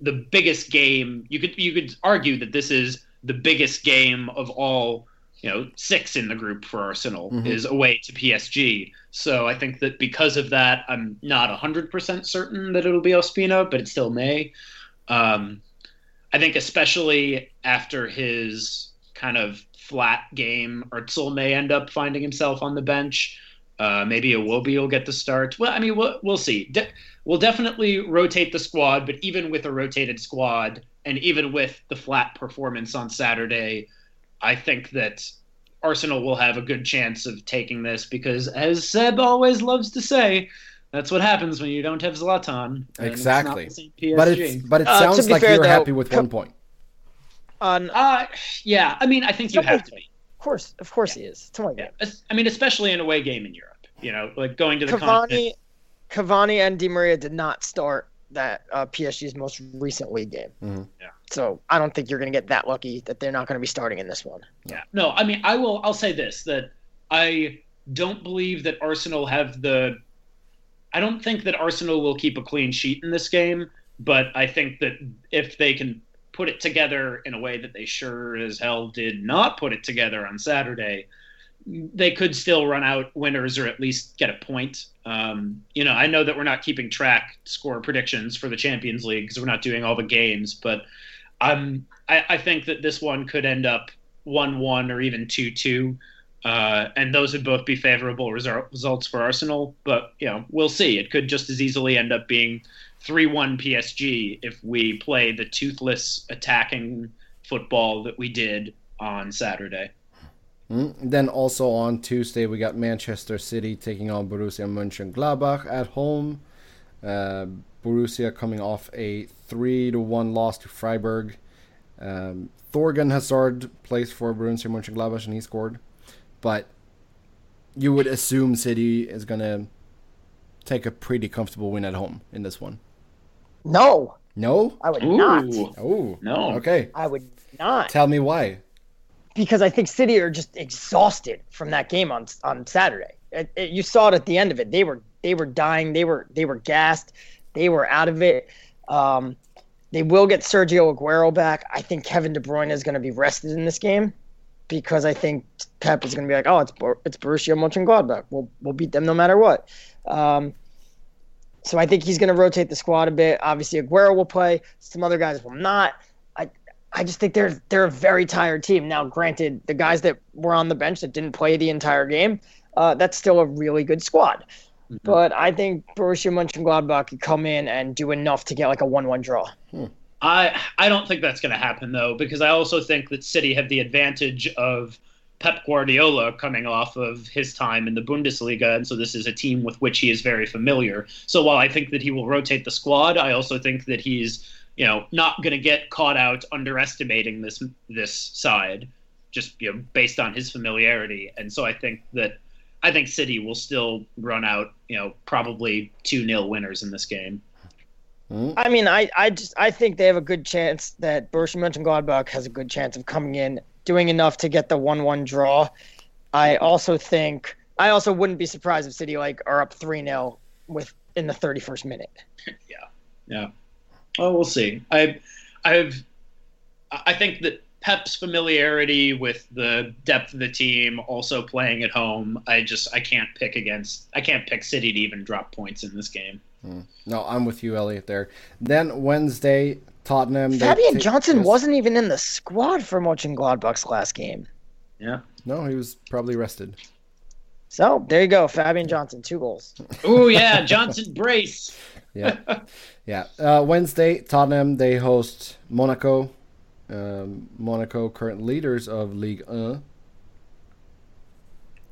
the biggest game. You could you could argue that this is the biggest game of all. You know, six in the group for Arsenal Mhm. is away to PSG. So I think that because of that, I'm not 100% certain that it'll be Ospina, but it still may. Um, I think especially after his kind of flat game, Özil may end up finding himself on the bench. Uh, maybe Iwobi will get the start. Well, I mean, we'll, we'll see. De- we'll definitely rotate the squad, but even with a rotated squad and even with the flat performance on Saturday, I think that Arsenal will have a good chance of taking this because, as Seb always loves to say, that's what happens when you don't have Zlatan. and it's Exactly. the same PSG. But it's but it Uh, sounds be like fair, you're though, happy with one point. On Uh, yeah. I mean, I think you have to be. Of course, of course he is. Come on, Yeah. Es- I mean, especially in a away game in Europe. You know, like going to the Cavani, continent. Cavani and Di Maria did not start that uh, PSG's most recent league game. Mhm. Yeah. So I don't think you're going to get that lucky that they're not going to be starting in this one. Yeah. No, I mean, I will. I'll say this: that I don't believe that Arsenal have the. I don't think that Arsenal will keep a clean sheet in this game, but I think that if they can put it together in a way that they sure as hell did not put it together on Saturday, they could still run out winners or at least get a point. Um, you know, I know that we're not keeping track score predictions for the Champions League because we're not doing all the games, but um, I, I think that this one could end up one-one or even two-two, uh, and those would both be favorable result, results for Arsenal. But you know, we'll see. It could just as easily end up being three-one PSG if we play the toothless attacking football that we did on Saturday. Mm. Then also on Tuesday we got Manchester City taking on Borussia Mönchengladbach at home. Uh, Borussia coming off a three to one loss to Freiburg. Um, Thorgan Hazard plays for Borussia Mönchengladbach and he scored, but you would assume City is gonna take a pretty comfortable win at home in this one. No, No. I would not. Ooh, Oh. no. Okay. I would not Tell me why. because I think City are just exhausted from that game on on Saturday. It, it- you saw it at the end of it. They were they were dying. They were they were gassed. They were out of it. Um, they will get Sergio Aguero back. I think Kevin De Bruyne is going to be rested in this game because I think Pep is going to be like, oh, it's it's Borussia Mönchengladbach. We'll we'll beat them no matter what. Um, so I think he's going to rotate the squad a bit. Obviously, Aguero will play. Some other guys will not. I I just think they're they're a very tired team. Now, granted, the guys that were on the bench that didn't play the entire game, uh, that's still a really good squad. Mm-hmm. But I think Borussia Mönchengladbach could come in and do enough to get like a one-one draw. Hmm. I I don't think that's going to happen though, because I also think that City have the advantage of Pep Guardiola coming off of his time in the Bundesliga, and so this is a team with which he is very familiar. So while I think that he will rotate the squad, I also think that he's you know not going to get caught out underestimating this this side, just you know based on his familiarity. And so I think that I think City will still run out you know probably two 0 winners in this game. Hmm? I mean, I, I just I think they have a good chance that Borussia Mönchengladbach has a good chance of coming in doing enough to get the one-one draw. I also think I also wouldn't be surprised if City like are up three 0 with in the thirty first minute. yeah, yeah. Oh, we'll see. I, I've, I think that Pep's familiarity with the depth of the team, also playing at home, I just I can't pick against. I can't pick City to even drop points in this game. Hmm. No, I'm with you, Elliot. There. Then Wednesday, Tottenham. Fabian Johnson wasn't even in the squad for Mönchengladbach's last game. Yeah. No, he was probably rested. So there you go, Fabian Johnson, two goals. Oh yeah, Johnson brace. yeah, yeah. Uh, Wednesday, Tottenham they host Monaco. Um, Monaco current leaders of League One.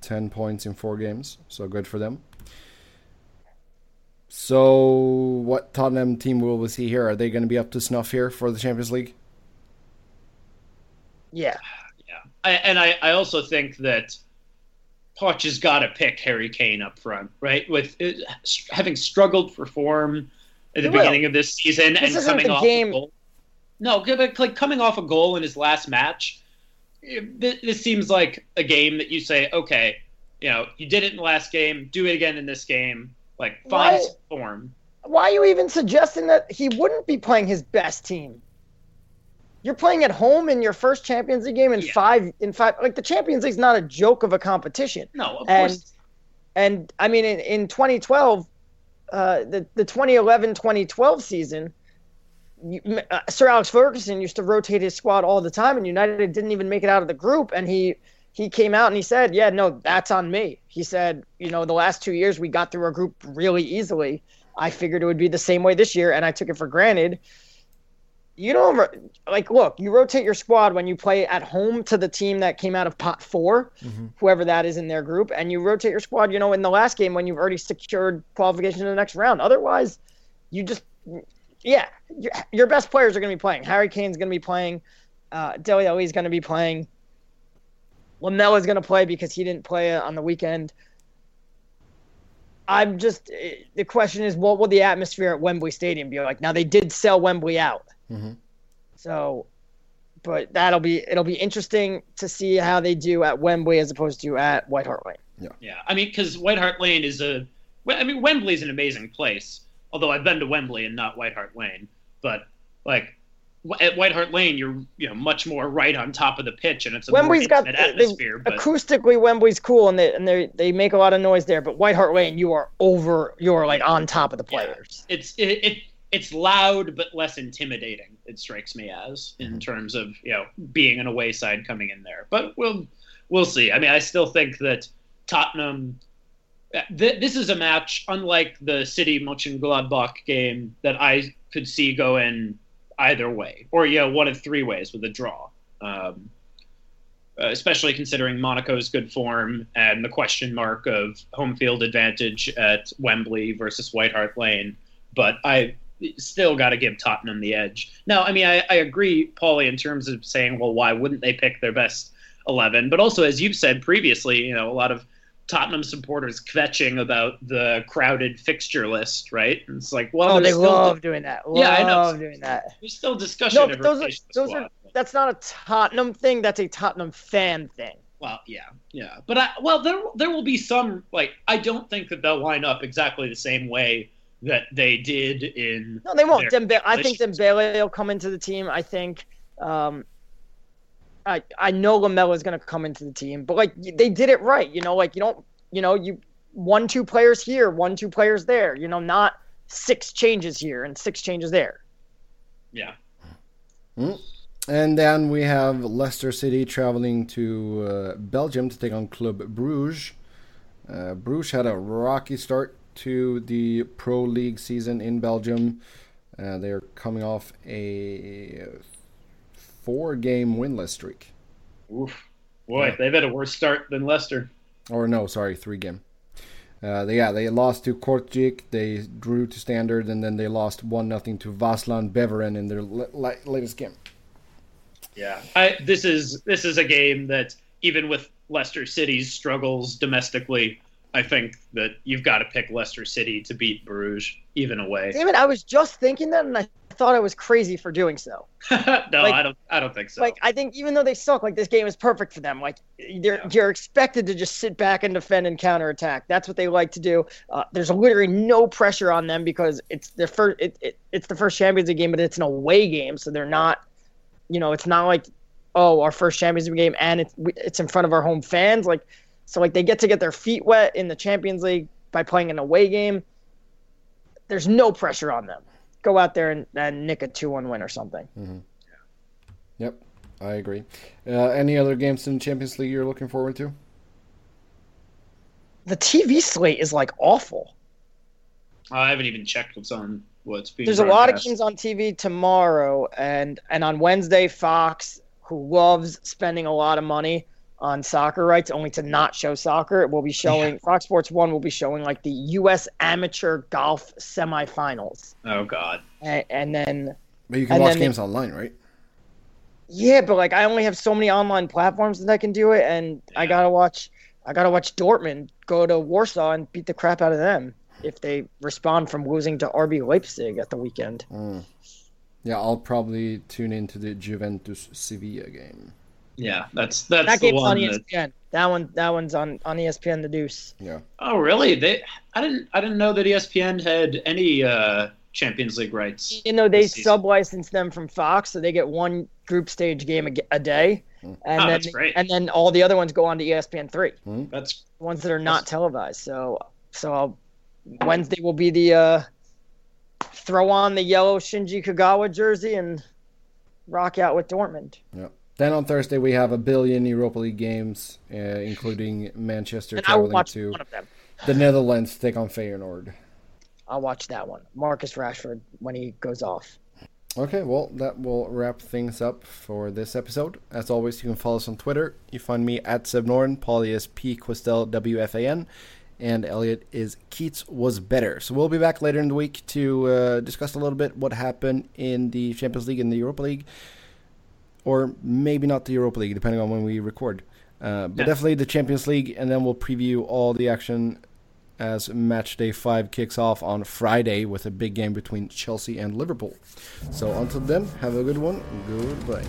Ten points in four games, so good for them. So, what Tottenham team will we see here? Are they going to be up to snuff here for the Champions League? Yeah, yeah, I, and I, I also think that Poch has got to pick Harry Kane up front, right? With uh, having struggled for form at the beginning of this season this and coming off game. a goal. No, but like coming off a goal in his last match. This seems like a game that you say, okay, you know, you did it in the last game, do it again in this game like find why, form. Why are you even suggesting that he wouldn't be playing his best team? You're playing at home in your first Champions League game in yeah. five in five. Like the Champions League's not a joke of a competition. No, of and, course. And I mean, in, in 2012, uh, the the 2011-2012 season, you, uh, Sir Alex Ferguson used to rotate his squad all the time, and United didn't even make it out of the group, and he he came out and he said, "Yeah, no, that's on me." He said, "You know, the last two years we got through our group really easily. I figured it would be the same way this year, and I took it for granted." You don't like look. You rotate your squad when you play at home to the team that came out of pot 4 mm-hmm. whoever that is in their group, and you rotate your squad. You know, in the last game when you've already secured qualification to the next round. Otherwise, you just yeah, your, your best players are going to be playing. Harry Kane's going to be playing. Uh, Dele Alli is going to be playing. Lamela is going to play because he didn't play on the weekend. I'm just the question is what will the atmosphere at Wembley Stadium be like? Now they did sell Wembley out, mm-hmm. so but that'll be it'll be interesting to see how they do at Wembley as opposed to at White Hart Lane. Yeah, yeah. I mean, because White Hart Lane is a, I mean, Wembley is an amazing place. Although I've been to Wembley and not White Hart Lane, but like at White Hart Lane, you're you know much more right on top of the pitch, and it's a Wembley's more got atmosphere. But... Acoustically, Wembley's cool, and they and they they make a lot of noise there. But White Hart Lane, you are over, you're like on top of the players. Yeah. It's it, it it's loud but less intimidating. It strikes me as in mm-hmm. terms of you know being an away side coming in there. But we'll we'll see. I mean, I still think that Tottenham. Th- this is a match unlike the City Mönchengladbach game that I could see going either way, or yeah, one of three ways with a draw. Um, uh, especially considering Monaco's good form and the question mark of home field advantage at Wembley versus White Hart Lane. But I still got to give Tottenham the edge. Now, I mean, I, I agree, Paulie, in terms of saying, well, why wouldn't they pick their best 11? But also, as you've said previously, you know, a lot of Tottenham supporters kvetching about the crowded fixture list, right? And it's like, well, oh, they love di- doing that. Love yeah, I know. Doing that. There's still discussion. No, those are those are that's not a Tottenham thing. That's a Tottenham fan thing. Well, yeah, yeah, but I, well, there there will be some like I don't think that they'll line up exactly the same way that they did in. No, they won't. Dembe- I think Dembele will come into the team. I think. Um, I I know Lamela is going to come into the team, but like they did it right. You know, like you don't you know you one two players here, one two players there. You know, not six changes here and six changes there. Yeah. Mm. And then we have Leicester City traveling to uh, Belgium to take on Club Bruges. Uh, Bruges had a rocky start to the Pro League season in Belgium. Uh, they're coming off a four-game winless streak. Oof. Boy, yeah. they've had a worse start than Leicester. Or no, sorry, three-game. Uh, they, yeah, they lost to Kortrijk, they drew to Standard, and then they lost one nothing to Waasland Beveren in their latest game. Yeah, I, this is this is a game that even with Leicester City's struggles domestically, I think that you've got to pick Leicester City to beat Bruges even away. Damn it! I was just thinking that, and I thought I was crazy for doing so. no, like, I don't. I don't think so. Like I think even though they suck, like this game is perfect for them. Like they're yeah. you're expected to just sit back and defend and counterattack. That's what they like to do. Uh, there's literally no pressure on them because it's their first. It, it, it's the first Champions League game, but it's an away game, so they're not. You know, it's not like oh our first Champions League game and it's it's in front of our home fans. Like so like they get to get their feet wet in the Champions League by playing an away game. There's no pressure on them. Go out there and, and nick a 2 1 win or something. Mm-hmm. Yep, I agree. Uh, any other games in the Champions League you're looking forward to? The TV slate is like awful. I haven't even checked what's on what's being. There's broadcast. a lot of games on TV tomorrow, and and on Wednesday, Fox, who loves spending a lot of money, on soccer rights, only to not show soccer. It will be showing yeah. Fox Sports One will be showing like the U.S. Amateur Golf Semifinals. Oh God! And, and then. But you can watch games online, right? Yeah, but like I only have so many online platforms that I can do it, and yeah. I gotta watch. I gotta watch Dortmund go to Warsaw and beat the crap out of them if they respond from losing to RB Leipzig at the weekend. Mm. Yeah, I'll probably tune into the Juventus Sevilla game. Yeah, that's that's that game's on ESPN. That... that one that one's on on ESPN. The Deuce. Yeah. Oh really? They I didn't I didn't know that ESPN had any uh, Champions League rights. You know they sub license them from Fox, so they get one group stage game a, a day, hmm. and oh, then and then all the other ones go on to ESPN three. Mm. That's ones that are not televised. So so I'll, Wednesday will be the uh, throw on the yellow Shinji Kagawa jersey and rock out with Dortmund. Yep. Then on Thursday we have a billion Europa League games, uh, including Manchester and traveling to the Netherlands to take on Feyenoord. I'll watch that one. Marcus Rashford when he goes off. Okay, well, that will wrap things up for this episode. As always, you can follow us on Twitter. You find me at Sebnorn, Paulie is P Questel WFAN, and Elliot is Keats was better. So we'll be back later in the week to uh, discuss a little bit what happened in the Champions League and the Europa League or maybe not the Europa League, depending on when we record. Uh, but yeah. definitely the Champions League, and then we'll preview all the action as match day five kicks off on Friday with a big game between Chelsea and Liverpool. So until then, have a good one. Goodbye.